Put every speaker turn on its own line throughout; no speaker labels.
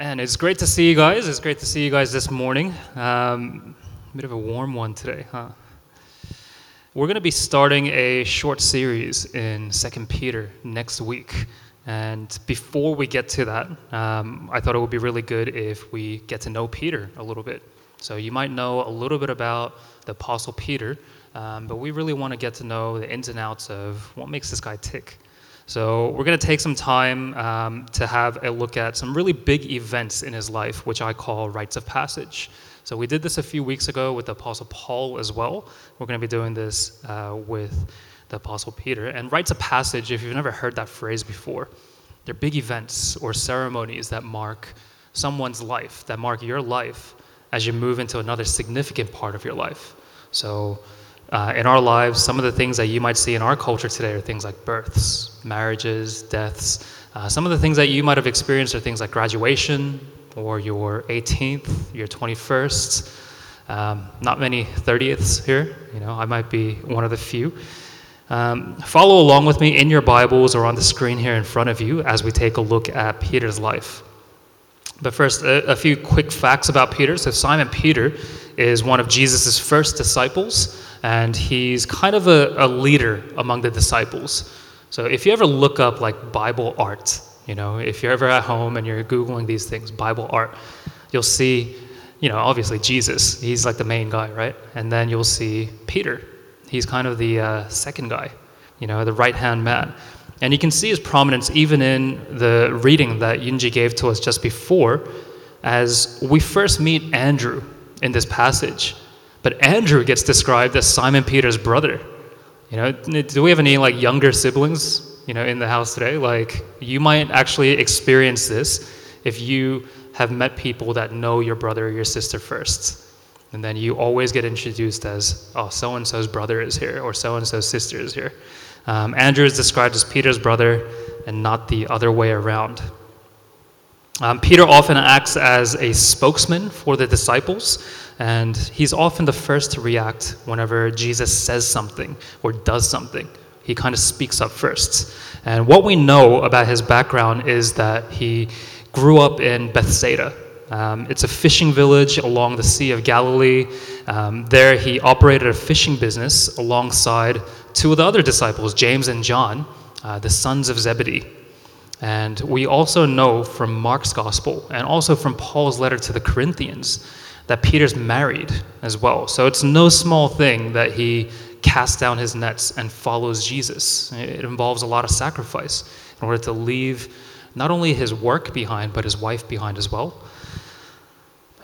And it's great to see you guys. It's great to see you guys this morning. Um, a bit of a warm one today, huh? We're going to be starting a short series in Second Peter next week. And before we get to that, um, I thought it would be really good if we get to know Peter a little bit. So you might know a little bit about the Apostle Peter, um, but we really want to get to know the ins and outs of what makes this guy tick. So we're going to take some time um, to have a look at some really big events in his life, which I call rites of passage. So we did this a few weeks ago with the Apostle Paul as well. We're going to be doing this uh, with the Apostle Peter. And rites of passage, if you've never heard that phrase before, they're big events or ceremonies that mark someone's life, that mark your life as you move into another significant part of your life. So uh, in our lives, some of the things that you might see in our culture today are things like births, marriages, deaths. Uh, some of the things that you might have experienced are things like graduation or your 18th, your 21st. Um, not many 30ths here. You know, I might be one of the few. Um, follow along with me in your Bibles or on the screen here in front of you as we take a look at Peter's life. But first, a, a few quick facts about Peter. So, Simon Peter is one of Jesus' first disciples and he's kind of a, a leader among the disciples. So if you ever look up like Bible art, you know, if you're ever at home and you're Googling these things, Bible art, you'll see, you know, obviously Jesus, he's like the main guy, right? And then you'll see Peter, he's kind of the uh, second guy, you know, the right hand man. And you can see his prominence even in the reading that Yunji gave to us just before, as we first meet Andrew in this passage. But Andrew gets described as Simon Peter's brother. You know, do we have any like younger siblings, you know, in the house today? Like you might actually experience this if you have met people that know your brother or your sister first. And then you always get introduced as, oh, so and so's brother is here, or so and so's sister is here. Um, Andrew is described as Peter's brother and not the other way around. Um, Peter often acts as a spokesman for the disciples, and he's often the first to react whenever Jesus says something or does something. He kind of speaks up first. And what we know about his background is that he grew up in Bethsaida. Um, it's a fishing village along the Sea of Galilee. Um, there, he operated a fishing business alongside two of the other disciples, James and John, uh, the sons of Zebedee. And we also know from Mark's gospel and also from Paul's letter to the Corinthians that Peter's married as well. So it's no small thing that he casts down his nets and follows Jesus. It involves a lot of sacrifice in order to leave not only his work behind, but his wife behind as well.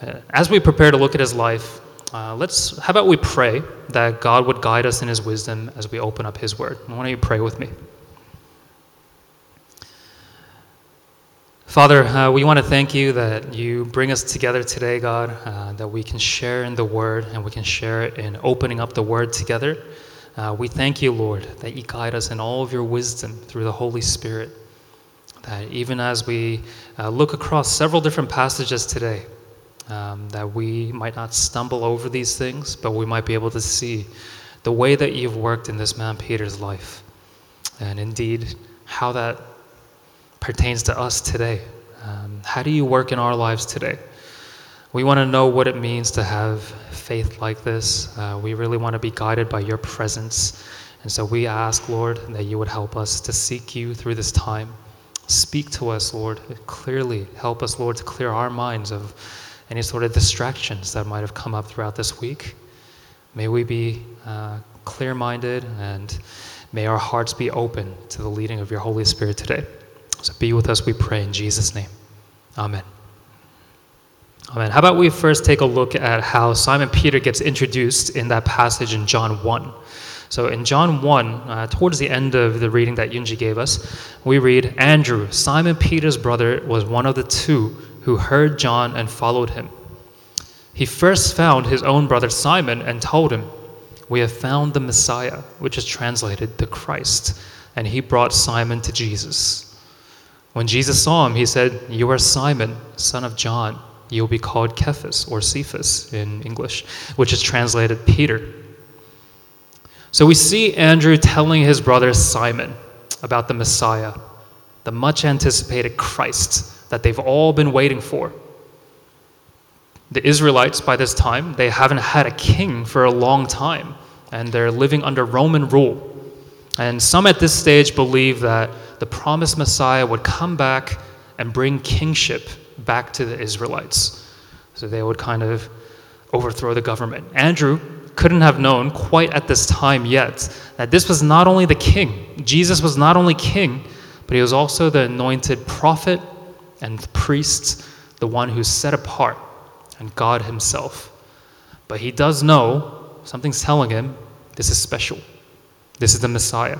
Uh, as we prepare to look at his life, uh, let's, how about we pray that God would guide us in his wisdom as we open up his word? Why don't you pray with me? Father, uh, we want to thank you that you bring us together today, God, uh, that we can share in the Word and we can share it in opening up the Word together. Uh, we thank you, Lord, that you guide us in all of your wisdom through the Holy Spirit. That even as we uh, look across several different passages today, um, that we might not stumble over these things, but we might be able to see the way that you've worked in this man Peter's life. And indeed, how that pertains to us today. Um, how do you work in our lives today? We want to know what it means to have faith like this. Uh, we really want to be guided by your presence. And so we ask, Lord, that you would help us to seek you through this time. Speak to us, Lord, clearly. Help us, Lord, to clear our minds of any sort of distractions that might have come up throughout this week. May we be uh, clear minded and may our hearts be open to the leading of your Holy Spirit today. So be with us, we pray, in Jesus' name. Amen. Amen. How about we first take a look at how Simon Peter gets introduced in that passage in John 1. So in John 1, uh, towards the end of the reading that Yunji gave us, we read Andrew, Simon Peter's brother, was one of the two who heard John and followed him. He first found his own brother Simon and told him, We have found the Messiah, which is translated the Christ. And he brought Simon to Jesus. When Jesus saw him, he said, You are Simon, son of John. You'll be called Cephas or Cephas in English, which is translated Peter. So we see Andrew telling his brother Simon about the Messiah, the much anticipated Christ, that they've all been waiting for. The Israelites, by this time, they haven't had a king for a long time, and they're living under Roman rule. And some at this stage believe that the promised Messiah would come back and bring kingship back to the Israelites. So they would kind of overthrow the government. Andrew couldn't have known quite at this time yet that this was not only the king, Jesus was not only king, but he was also the anointed prophet and priest, the one who's set apart, and God himself. But he does know, something's telling him, this is special. This is the Messiah.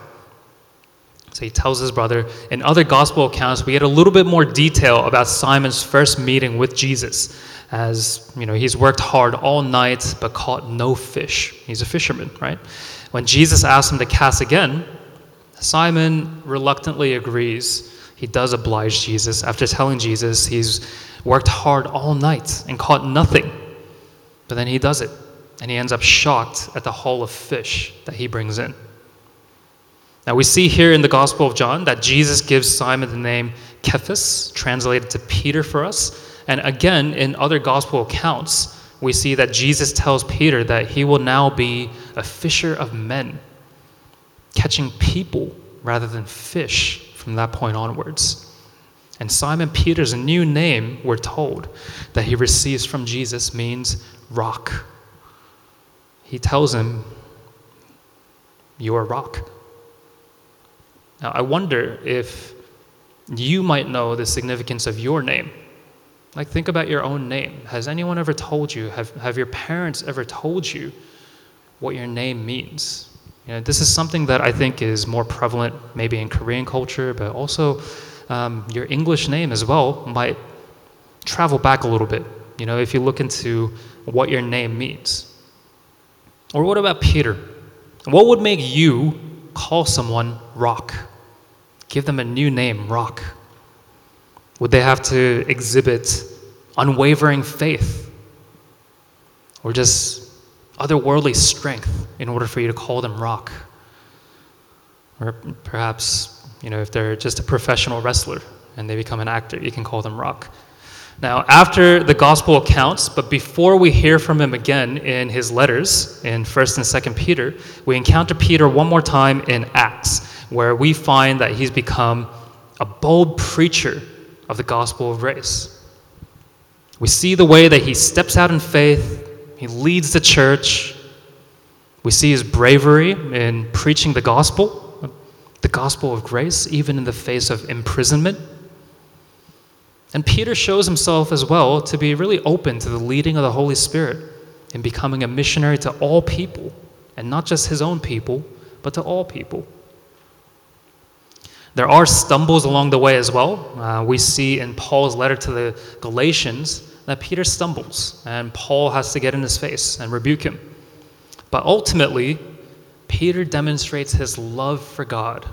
So he tells his brother. In other gospel accounts, we get a little bit more detail about Simon's first meeting with Jesus. As you know, he's worked hard all night but caught no fish. He's a fisherman, right? When Jesus asks him to cast again, Simon reluctantly agrees. He does oblige Jesus after telling Jesus he's worked hard all night and caught nothing. But then he does it, and he ends up shocked at the haul of fish that he brings in. Now, we see here in the Gospel of John that Jesus gives Simon the name Cephas, translated to Peter for us. And again, in other Gospel accounts, we see that Jesus tells Peter that he will now be a fisher of men, catching people rather than fish from that point onwards. And Simon Peter's new name, we're told, that he receives from Jesus means rock. He tells him, You are rock. Now, I wonder if you might know the significance of your name. Like, think about your own name. Has anyone ever told you, have, have your parents ever told you what your name means? You know, this is something that I think is more prevalent maybe in Korean culture, but also um, your English name as well might travel back a little bit. You know, if you look into what your name means. Or what about Peter? What would make you call someone Rock? Give them a new name, Rock. Would they have to exhibit unwavering faith or just otherworldly strength in order for you to call them Rock? Or perhaps, you know, if they're just a professional wrestler and they become an actor, you can call them Rock. Now, after the gospel accounts, but before we hear from him again in his letters in 1st and 2nd Peter, we encounter Peter one more time in Acts, where we find that he's become a bold preacher of the gospel of grace. We see the way that he steps out in faith, he leads the church. We see his bravery in preaching the gospel, the gospel of grace, even in the face of imprisonment. And Peter shows himself as well to be really open to the leading of the Holy Spirit in becoming a missionary to all people, and not just his own people, but to all people. There are stumbles along the way as well. Uh, we see in Paul's letter to the Galatians that Peter stumbles, and Paul has to get in his face and rebuke him. But ultimately, Peter demonstrates his love for God,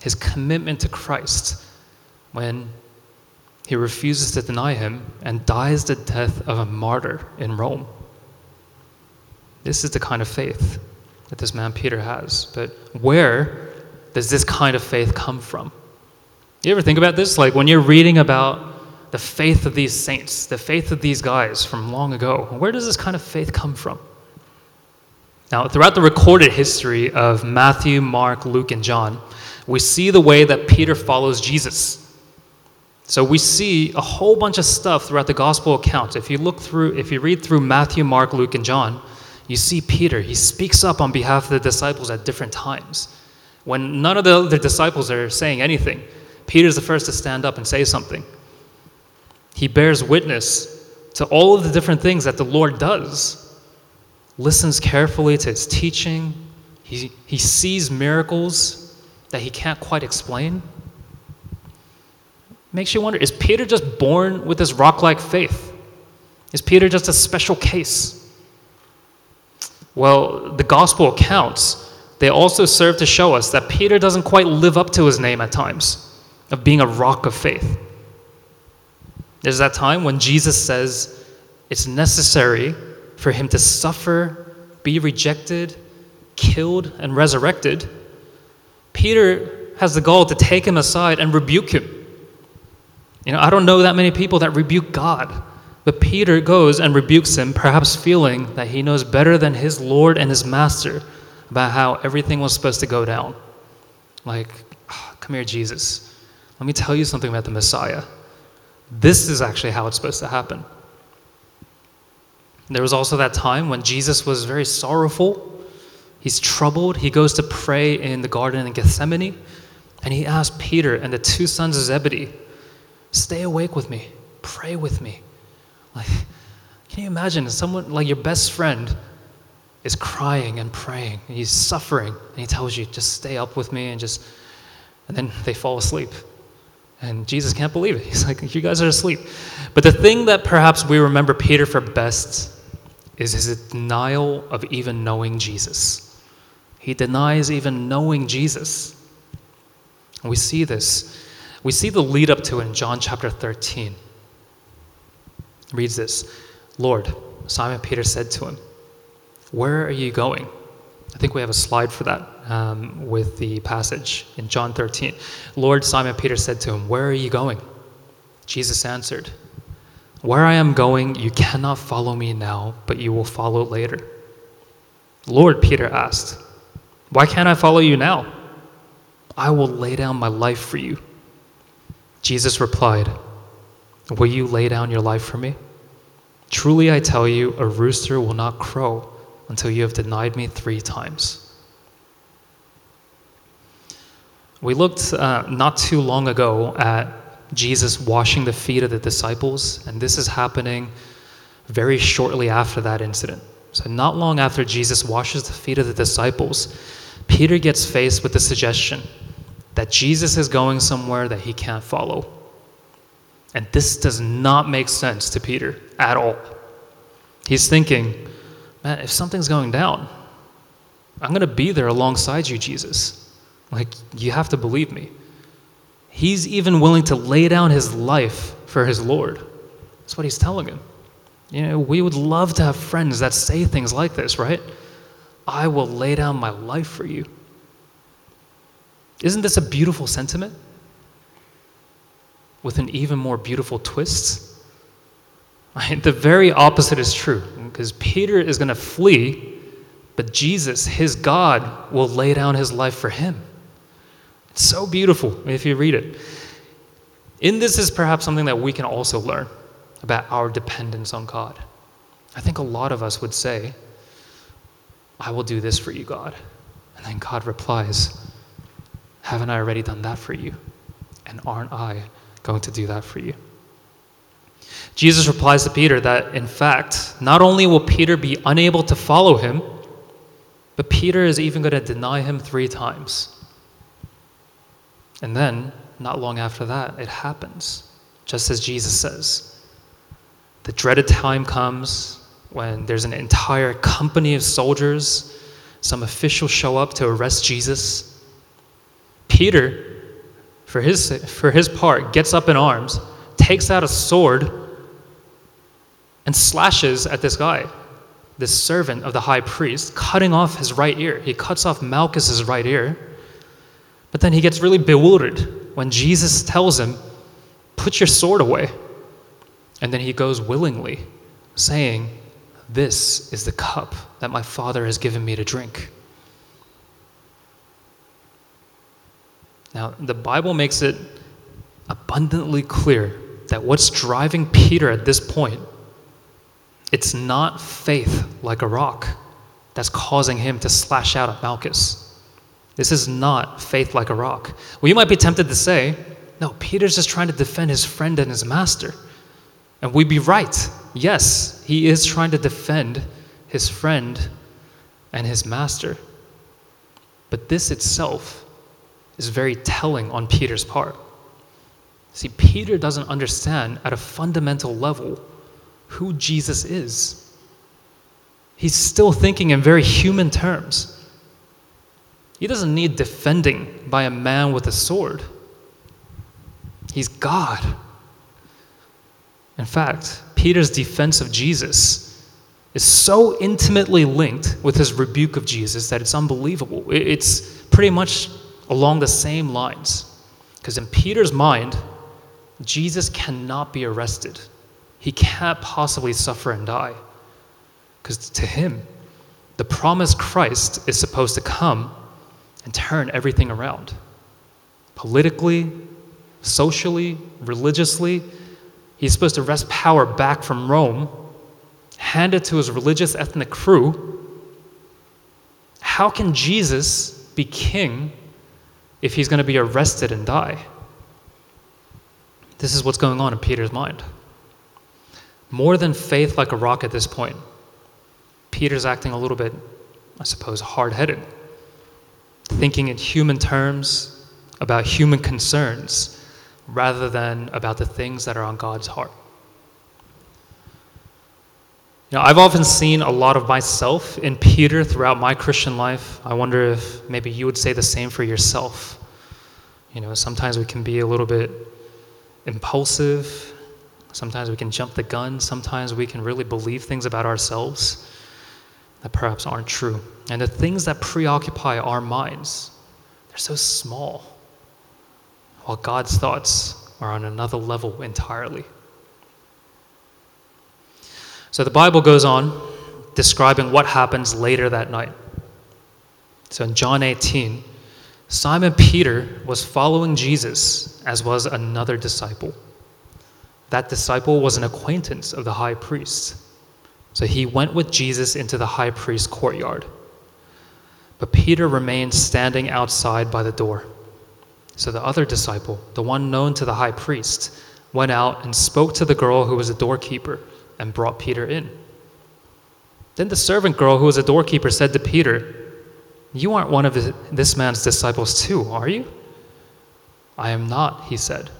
his commitment to Christ, when he refuses to deny him and dies the death of a martyr in Rome. This is the kind of faith that this man Peter has. But where does this kind of faith come from? You ever think about this? Like when you're reading about the faith of these saints, the faith of these guys from long ago, where does this kind of faith come from? Now, throughout the recorded history of Matthew, Mark, Luke, and John, we see the way that Peter follows Jesus. So we see a whole bunch of stuff throughout the gospel accounts. If you look through, if you read through Matthew, Mark, Luke, and John, you see Peter. He speaks up on behalf of the disciples at different times. When none of the other disciples are saying anything, Peter's the first to stand up and say something. He bears witness to all of the different things that the Lord does, listens carefully to his teaching, he, he sees miracles that he can't quite explain. Makes you wonder is Peter just born with this rock like faith? Is Peter just a special case? Well, the gospel accounts, they also serve to show us that Peter doesn't quite live up to his name at times of being a rock of faith. There's that time when Jesus says it's necessary for him to suffer, be rejected, killed, and resurrected. Peter has the goal to take him aside and rebuke him You know, I don't know that many people that rebuke God. But Peter goes and rebukes him, perhaps feeling that he knows better than his Lord and his master about how everything was supposed to go down. Like, oh, come here, Jesus. Let me tell you something about the Messiah. This is actually how it's supposed to happen. There was also that time when Jesus was very sorrowful. He's troubled. He goes to pray in the garden in Gethsemane. And he asks Peter and the two sons of Zebedee, Stay awake with me, pray with me. Like, can you imagine someone like your best friend is crying and praying, and he's suffering, and he tells you, just stay up with me and just, and then they fall asleep. And Jesus can't believe it. He's like, you guys are asleep. But the thing that perhaps we remember Peter for best is his denial of even knowing Jesus. He denies even knowing Jesus. And we see this. We see the lead up to it in John chapter 13 reads this Lord, Simon Peter said to him, Where are you going? I think we have a slide for that um, with the passage in John 13. Lord, Simon Peter said to him, Where are you going? Jesus answered, Where I am going, you cannot follow me now, but you will follow later. Lord, Peter asked, Why can't I follow you now? I will lay down my life for you. Jesus replied, Will you lay down your life for me? Truly I tell you, a rooster will not crow until you have denied me three times. We looked uh, not too long ago at Jesus washing the feet of the disciples, and this is happening very shortly after that incident. So, not long after Jesus washes the feet of the disciples, Peter gets faced with the suggestion that Jesus is going somewhere that he can't follow. And this does not make sense to Peter at all. He's thinking, man, if something's going down, I'm going to be there alongside you, Jesus. Like, you have to believe me. He's even willing to lay down his life for his Lord. That's what he's telling him. You know, we would love to have friends that say things like this, right? I will lay down my life for you. Isn't this a beautiful sentiment? with an even more beautiful twist. The very opposite is true because Peter is going to flee, but Jesus, his God, will lay down his life for him. It's so beautiful if you read it. In this is perhaps something that we can also learn about our dependence on God. I think a lot of us would say, I will do this for you, God. And then God replies, Haven't I already done that for you? And aren't I going to do that for you. Jesus replies to Peter that, in fact, not only will Peter be unable to follow him, but Peter is even going to deny him three times. And then, not long after that, it happens, just as Jesus says. The dreaded time comes when there's an entire company of soldiers, some officials show up to arrest Jesus. Peter for his, for his part, gets up in arms, takes out a sword, and slashes at this guy, this servant of the high priest, cutting off his right ear. He cuts off Malchus's right ear. But then he gets really bewildered when Jesus tells him, Put your sword away. And then he goes willingly, saying, This is the cup that my Father has given me to drink. Now, the Bible makes it abundantly clear that what's driving Peter at this point, it's not faith like a rock that's causing him to slash out at Malchus. This is not faith like a rock. Well, you might be tempted to say, no, Peter's just trying to defend his friend and his master. And we'd be right. Yes, he is trying to defend his friend and his master. But this itself is very telling on Peter's part. See, Peter doesn't understand at a fundamental level who Jesus is. He's still thinking in very human terms. He doesn't need defending by a man with a sword. He's God. In fact, Peter's defense of Jesus is so intimately linked with his rebuke of Jesus that it's unbelievable. It's pretty much along the same lines. Because in Peter's mind, Jesus cannot be arrested. He can't possibly suffer and die. Because to him, the promised Christ is supposed to come and turn everything around. Politically, socially, religiously, he's supposed to wrest power back from Rome, hand it to his religious ethnic crew. How can Jesus be king if he's going to be arrested and die? This is what's going on in Peter's mind. More than faith like a rock at this point, Peter's acting a little bit, I suppose, hard headed, thinking in human terms about human concerns rather than about the things that are on God's heart. You know, I've often seen a lot of myself in Peter throughout my Christian life. I wonder if maybe you would say the same for yourself. You know, sometimes we can be a little bit impulsive. Sometimes we can jump the gun. Sometimes we can really believe things about ourselves that perhaps aren't true. And the things that preoccupy our minds, they're so small, while God's thoughts are on another level entirely. So the Bible goes on describing what happens later that night. So in John 18, Simon Peter was following Jesus, as was another disciple. That disciple was an acquaintance of the high priest. So he went with Jesus into the high priest's courtyard. But Peter remained standing outside by the door. So the other disciple, the one known to the high priest, went out and spoke to the girl who was a doorkeeper and brought Peter in. Then the servant girl who was a doorkeeper said to Peter, you aren't one of this man's disciples, too, are you? I am not, he said.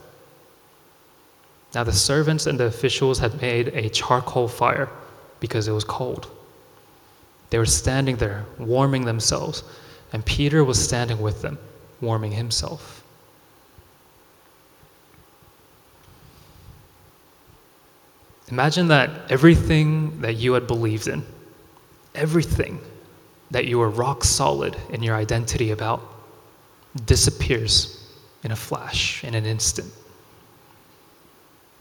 Now the servants and the officials had made a charcoal fire because it was cold. They were standing there, warming themselves, and Peter was standing with them, warming himself. Imagine that everything that you had believed in, everything that you were rock solid in your identity about disappears in a flash, in an instant.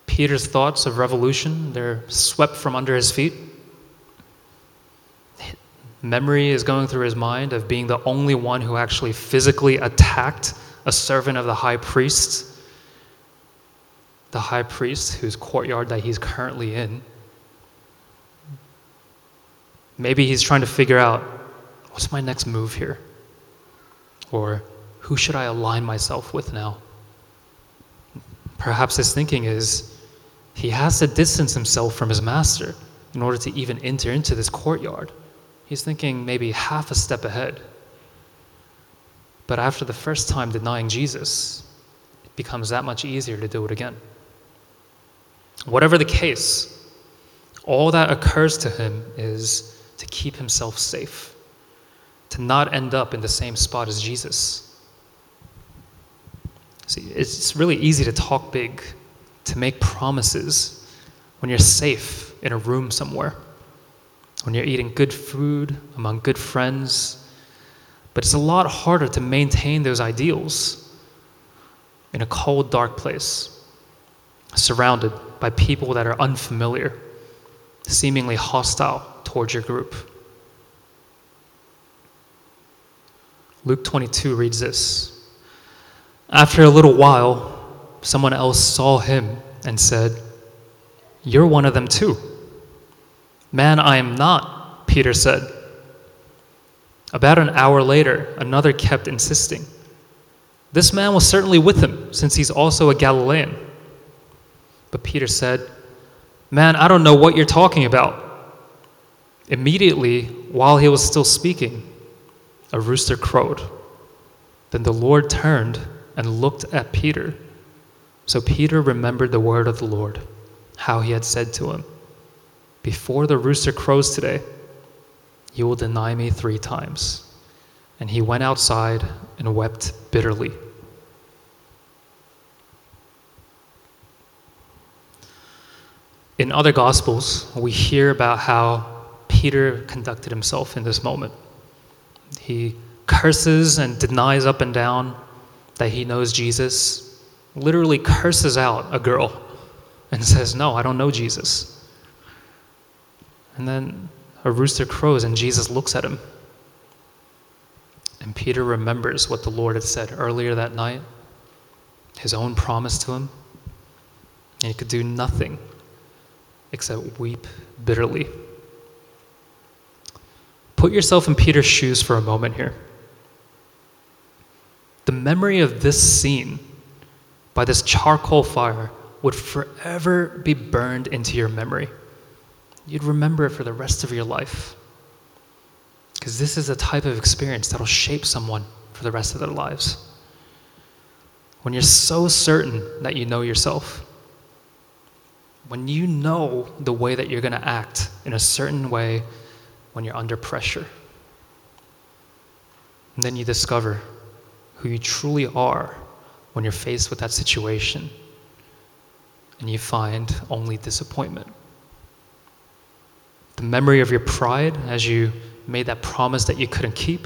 Peter's thoughts of revolution, they're swept from under his feet. Memory is going through his mind of being the only one who actually physically attacked a servant of the high priest, the high priest whose courtyard that he's currently in. Maybe he's trying to figure out what's my next move here? Or who should I align myself with now? Perhaps his thinking is he has to distance himself from his master in order to even enter into this courtyard. He's thinking maybe half a step ahead. But after the first time denying Jesus, it becomes that much easier to do it again. Whatever the case, all that occurs to him is to keep himself safe to not end up in the same spot as Jesus. See, it's really easy to talk big, to make promises when you're safe in a room somewhere, when you're eating good food among good friends. But it's a lot harder to maintain those ideals in a cold, dark place, surrounded by people that are unfamiliar, seemingly hostile towards your group. Luke 22 reads this After a little while, someone else saw him and said, You're one of them too. Man, I am not, Peter said. About an hour later, another kept insisting. This man was certainly with him, since he's also a Galilean. But Peter said, Man, I don't know what you're talking about. Immediately, while he was still speaking, a rooster crowed. Then the Lord turned and looked at Peter. So Peter remembered the word of the Lord, how he had said to him, Before the rooster crows today, you will deny me three times. And he went outside and wept bitterly. In other Gospels, we hear about how Peter conducted himself in this moment. He curses and denies up and down that he knows Jesus. literally curses out a girl and says, No, I don't know Jesus. And then a rooster crows and Jesus looks at him. And Peter remembers what the Lord had said earlier that night, his own promise to him. And he could do nothing except weep bitterly. Put yourself in Peter's shoes for a moment here. The memory of this scene by this charcoal fire would forever be burned into your memory. You'd remember it for the rest of your life. Because this is a type of experience that'll shape someone for the rest of their lives. When you're so certain that you know yourself, when you know the way that you're going to act in a certain way when you're under pressure, and then you discover who you truly are when you're faced with that situation and you find only disappointment. The memory of your pride as you made that promise that you couldn't keep,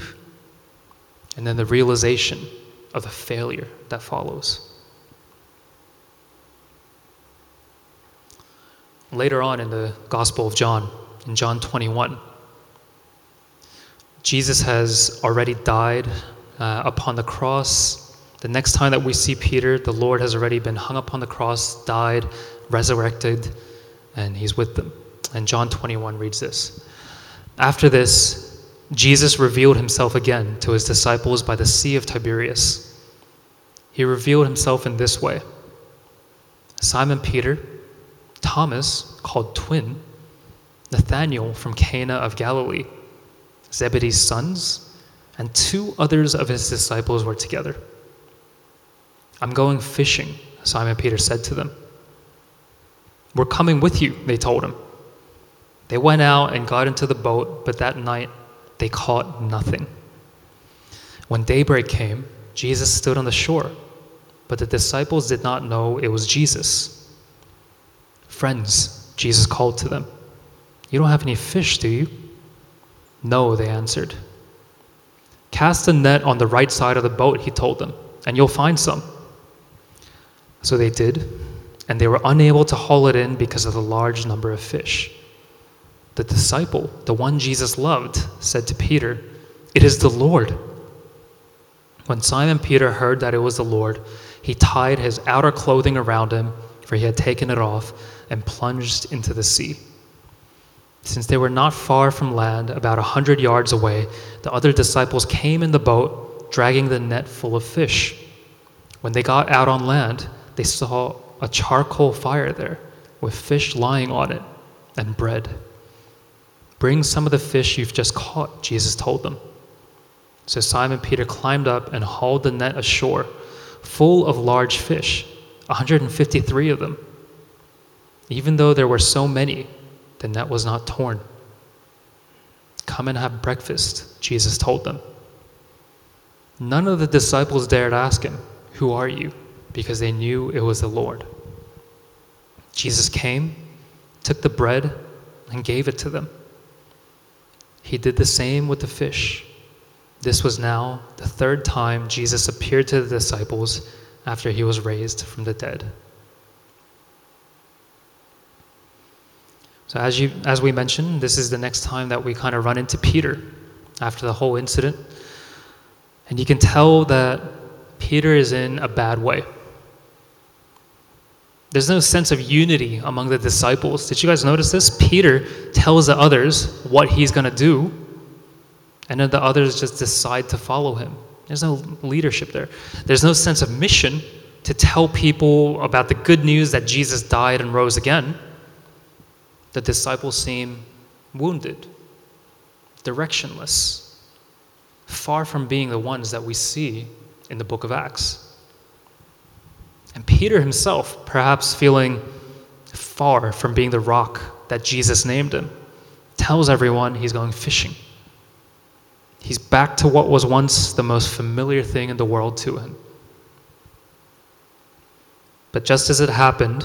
and then the realization of the failure that follows. Later on in the Gospel of John, in John 21, Jesus has already died uh, upon the cross. The next time that we see Peter, the Lord has already been hung upon the cross, died, resurrected, and he's with them. And John 21 reads this After this, Jesus revealed himself again to his disciples by the Sea of Tiberias. He revealed himself in this way Simon Peter, Thomas, called twin, Nathanael from Cana of Galilee, Zebedee's sons, and two others of his disciples were together. I'm going fishing, Simon Peter said to them. We're coming with you, they told him. They went out and got into the boat, but that night they caught nothing. When daybreak came, Jesus stood on the shore, but the disciples did not know it was Jesus. Friends, Jesus called to them, You don't have any fish, do you? No, they answered. Cast a net on the right side of the boat, he told them, and you'll find some. So they did, and they were unable to haul it in because of the large number of fish. The disciple, the one Jesus loved, said to Peter, It is the Lord. When Simon Peter heard that it was the Lord, he tied his outer clothing around him, for he had taken it off, and plunged into the sea. Since they were not far from land, about a hundred yards away, the other disciples came in the boat, dragging the net full of fish. When they got out on land, they saw a charcoal fire there, with fish lying on it, and bread. Bring some of the fish you've just caught, Jesus told them. So Simon Peter climbed up and hauled the net ashore, full of large fish, 153 of them. Even though there were so many, the net was not torn. Come and have breakfast, Jesus told them. None of the disciples dared ask him, Who are you? because they knew it was the Lord. Jesus came, took the bread, and gave it to them. He did the same with the fish. This was now the third time Jesus appeared to the disciples after he was raised from the dead. So, as, you, as we mentioned, this is the next time that we kind of run into Peter after the whole incident. And you can tell that Peter is in a bad way. There's no sense of unity among the disciples. Did you guys notice this? Peter tells the others what he's going to do, and then the others just decide to follow him. There's no leadership there. There's no sense of mission to tell people about the good news that Jesus died and rose again the disciples seem wounded, directionless, far from being the ones that we see in the book of Acts. And Peter himself, perhaps feeling far from being the rock that Jesus named him, tells everyone he's going fishing. He's back to what was once the most familiar thing in the world to him. But just as it happened,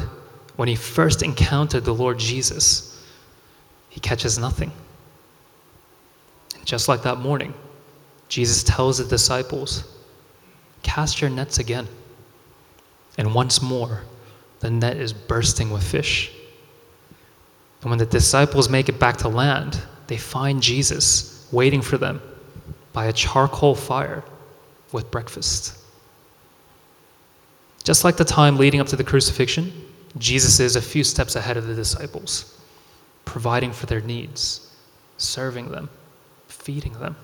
when he first encountered the Lord Jesus, he catches nothing. And just like that morning, Jesus tells the disciples, Cast your nets again. And once more, the net is bursting with fish. And when the disciples make it back to land, they find Jesus waiting for them by a charcoal fire with breakfast. Just like the time leading up to the crucifixion, Jesus is a few steps ahead of the disciples, providing for their needs, serving them, feeding them.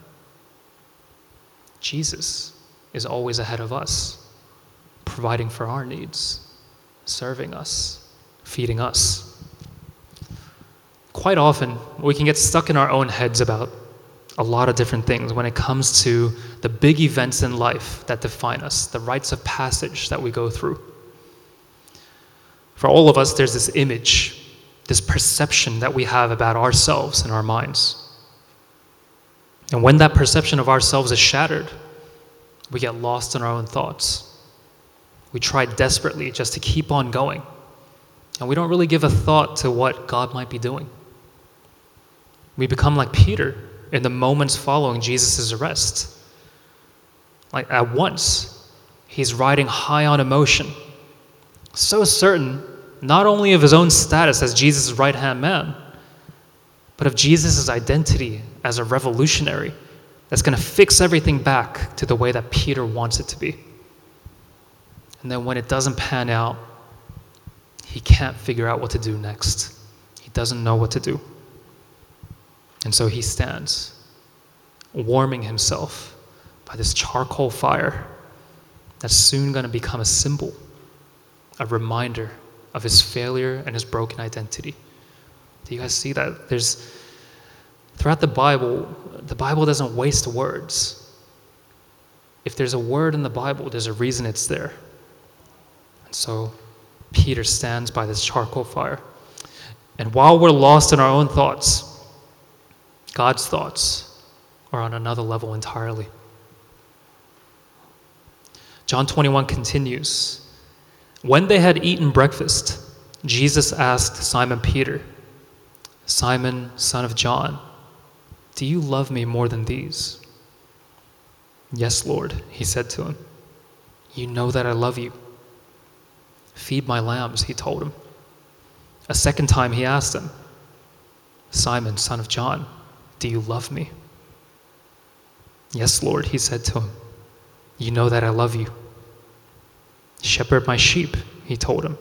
Jesus is always ahead of us, providing for our needs, serving us, feeding us. Quite often, we can get stuck in our own heads about a lot of different things when it comes to the big events in life that define us, the rites of passage that we go through. For all of us, there's this image, this perception that we have about ourselves in our minds. And when that perception of ourselves is shattered, we get lost in our own thoughts. We try desperately just to keep on going. And we don't really give a thought to what God might be doing. We become like Peter in the moments following Jesus' arrest. Like at once, he's riding high on emotion, so certain not only of his own status as Jesus' right hand man, but of Jesus' identity as a revolutionary that's going to fix everything back to the way that Peter wants it to be. And then when it doesn't pan out, he can't figure out what to do next. He doesn't know what to do. And so he stands, warming himself by this charcoal fire that's soon going to become a symbol, a reminder of his failure and his broken identity. Do you guys see that? There's throughout the Bible, the Bible doesn't waste words. If there's a word in the Bible, there's a reason it's there. And so Peter stands by this charcoal fire. And while we're lost in our own thoughts, God's thoughts are on another level entirely. John 21 continues When they had eaten breakfast, Jesus asked Simon Peter, Simon, son of John, do you love me more than these? Yes, Lord, he said to him. You know that I love you. Feed my lambs, he told him. A second time he asked him, Simon, son of John, do you love me? Yes, Lord, he said to him. You know that I love you. Shepherd my sheep, he told him.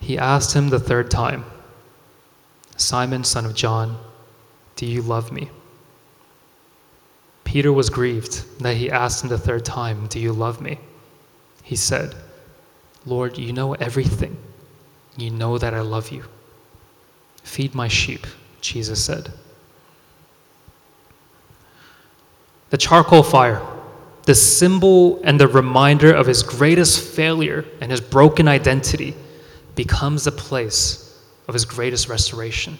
He asked him the third time, Simon, son of John, do you love me? Peter was grieved that he asked him the third time, Do you love me? He said, Lord, you know everything. You know that I love you. Feed my sheep, Jesus said. The charcoal fire, the symbol and the reminder of his greatest failure and his broken identity, becomes the place of his greatest restoration.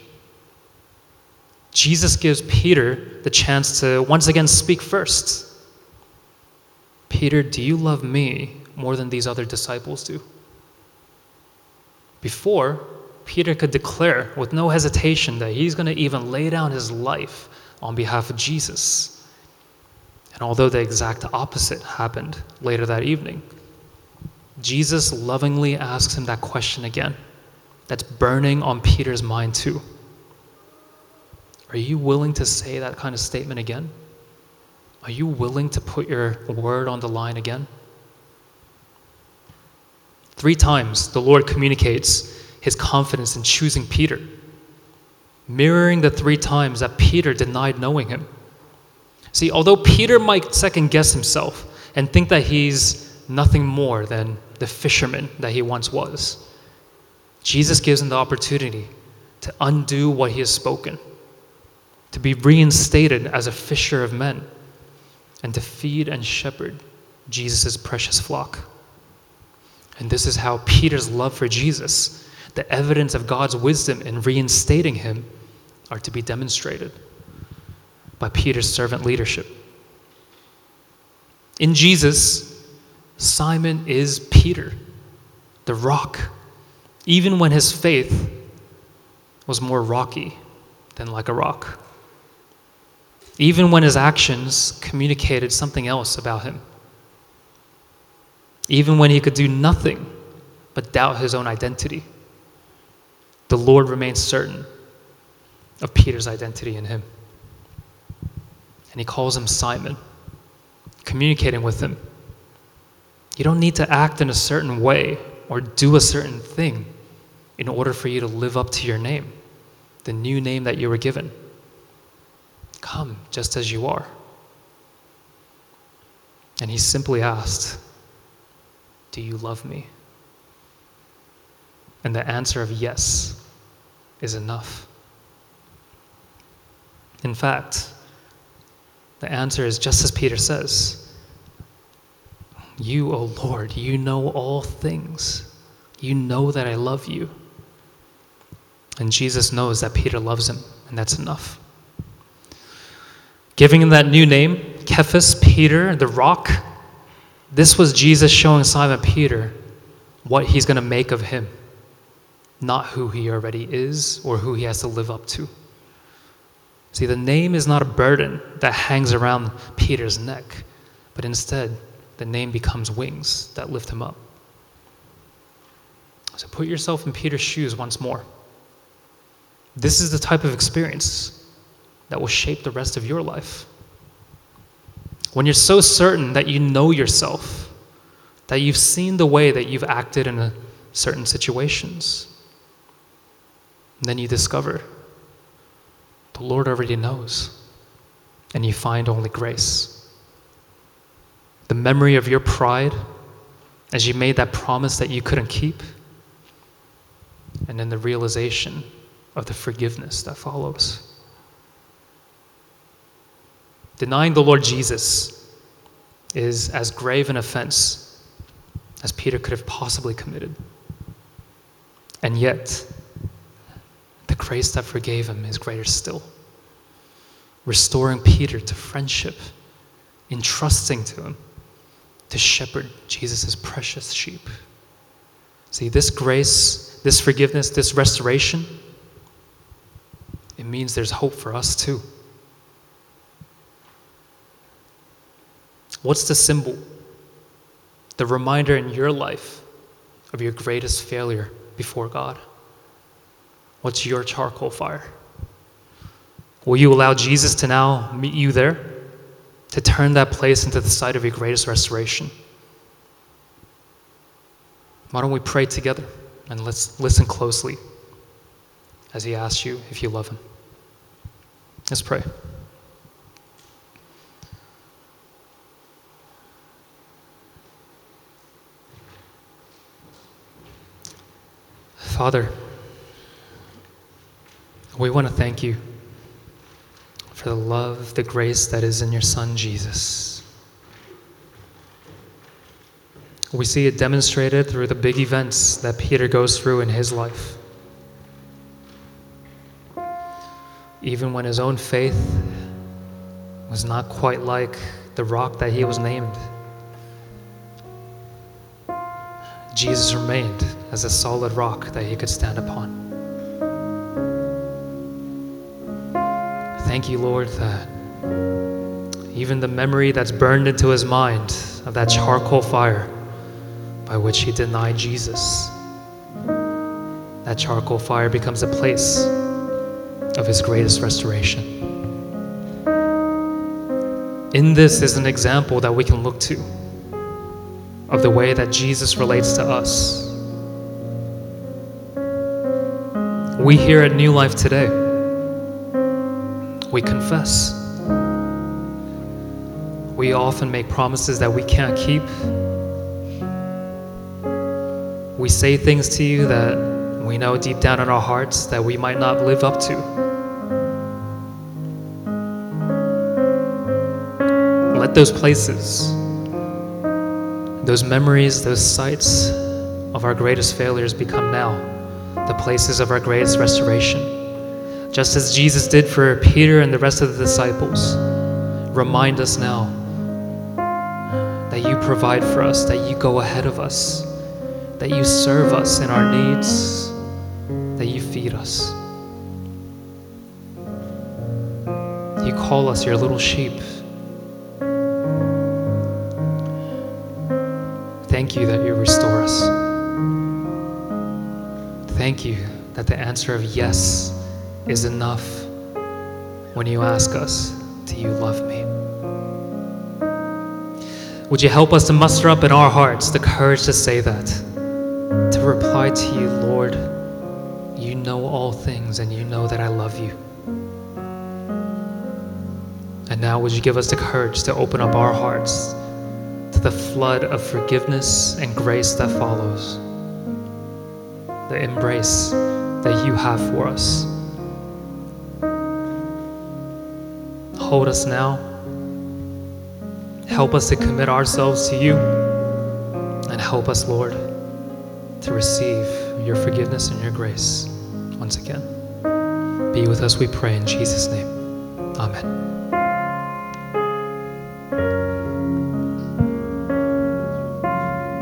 Jesus gives Peter the chance to once again speak first. Peter, do you love me more than these other disciples do? Before, Peter could declare with no hesitation that he's going to even lay down his life on behalf of Jesus. And although the exact opposite happened later that evening, Jesus lovingly asks him that question again. That's burning on Peter's mind too. Are you willing to say that kind of statement again? Are you willing to put your word on the line again? Three times the Lord communicates his confidence in choosing Peter, mirroring the three times that Peter denied knowing him. See, although Peter might second guess himself and think that he's nothing more than the fisherman that he once was, Jesus gives him the opportunity to undo what he has spoken to be reinstated as a fisher of men, and to feed and shepherd Jesus' precious flock. And this is how Peter's love for Jesus, the evidence of God's wisdom in reinstating him, are to be demonstrated by Peter's servant leadership. In Jesus, Simon is Peter, the rock, even when his faith was more rocky than like a rock even when his actions communicated something else about him. even when he could do nothing but doubt his own identity. The Lord remains certain of Peter's identity in him. And he calls him Simon, communicating with him. You don't need to act in a certain way or do a certain thing in order for you to live up to your name, the new name that you were given. Come just as you are. And he simply asked, Do you love me? And the answer of yes is enough. In fact, the answer is just as Peter says You, O Lord, you know all things. You know that I love you. And Jesus knows that Peter loves him, and that's enough. Giving him that new name, Cephas, Peter, the rock, this was Jesus showing Simon Peter what he's going to make of him, not who he already is or who he has to live up to. See, the name is not a burden that hangs around Peter's neck, but instead, the name becomes wings that lift him up. So put yourself in Peter's shoes once more. This is the type of experience that will shape the rest of your life. When you're so certain that you know yourself, that you've seen the way that you've acted in certain situations, then you discover the Lord already knows, and you find only grace. The memory of your pride as you made that promise that you couldn't keep, and then the realization of the forgiveness that follows. Denying the Lord Jesus is as grave an offense as Peter could have possibly committed. And yet, grace that forgave him is greater still. Restoring Peter to friendship, entrusting to him to shepherd Jesus' precious sheep. See, this grace, this forgiveness, this restoration, it means there's hope for us too. What's the symbol? The reminder in your life of your greatest failure before God? What's your charcoal fire? Will you allow Jesus to now meet you there? To turn that place into the site of your greatest restoration? Why don't we pray together and let's listen closely as He asks you if you love Him? Let's pray. Father, we want to thank you for the love, the grace that is in your Son, Jesus. We see it demonstrated through the big events that Peter goes through in his life. Even when his own faith was not quite like the rock that he was named. Jesus remained as a solid rock that he could stand upon. Thank you, Lord, that even the memory that's burned into his mind of that charcoal fire by which he denied Jesus, that charcoal fire becomes a place of his greatest restoration. In this is an example that we can look to of the way that Jesus relates to us. We here at New Life today, we confess. We often make promises that we can't keep. We say things to you that we know deep down in our hearts that we might not live up to. Let those places those memories, those sights of our greatest failures become now the places of our greatest restoration. Just as Jesus did for Peter and the rest of the disciples, remind us now that you provide for us, that you go ahead of us, that you serve us in our needs, that you feed us. You call us your little sheep. Thank you that you restore us. Thank you that the answer of yes is enough when you ask us, Do you love me? Would you help us to muster up in our hearts the courage to say that? To reply to you, Lord, you know all things and you know that I love you. And now, would you give us the courage to open up our hearts to the flood of forgiveness and grace that follows? The embrace that you have for us. Hold us now. Help us to commit ourselves to you. And help us, Lord, to receive your forgiveness and your grace once again. Be with us, we pray, in Jesus' name. Amen.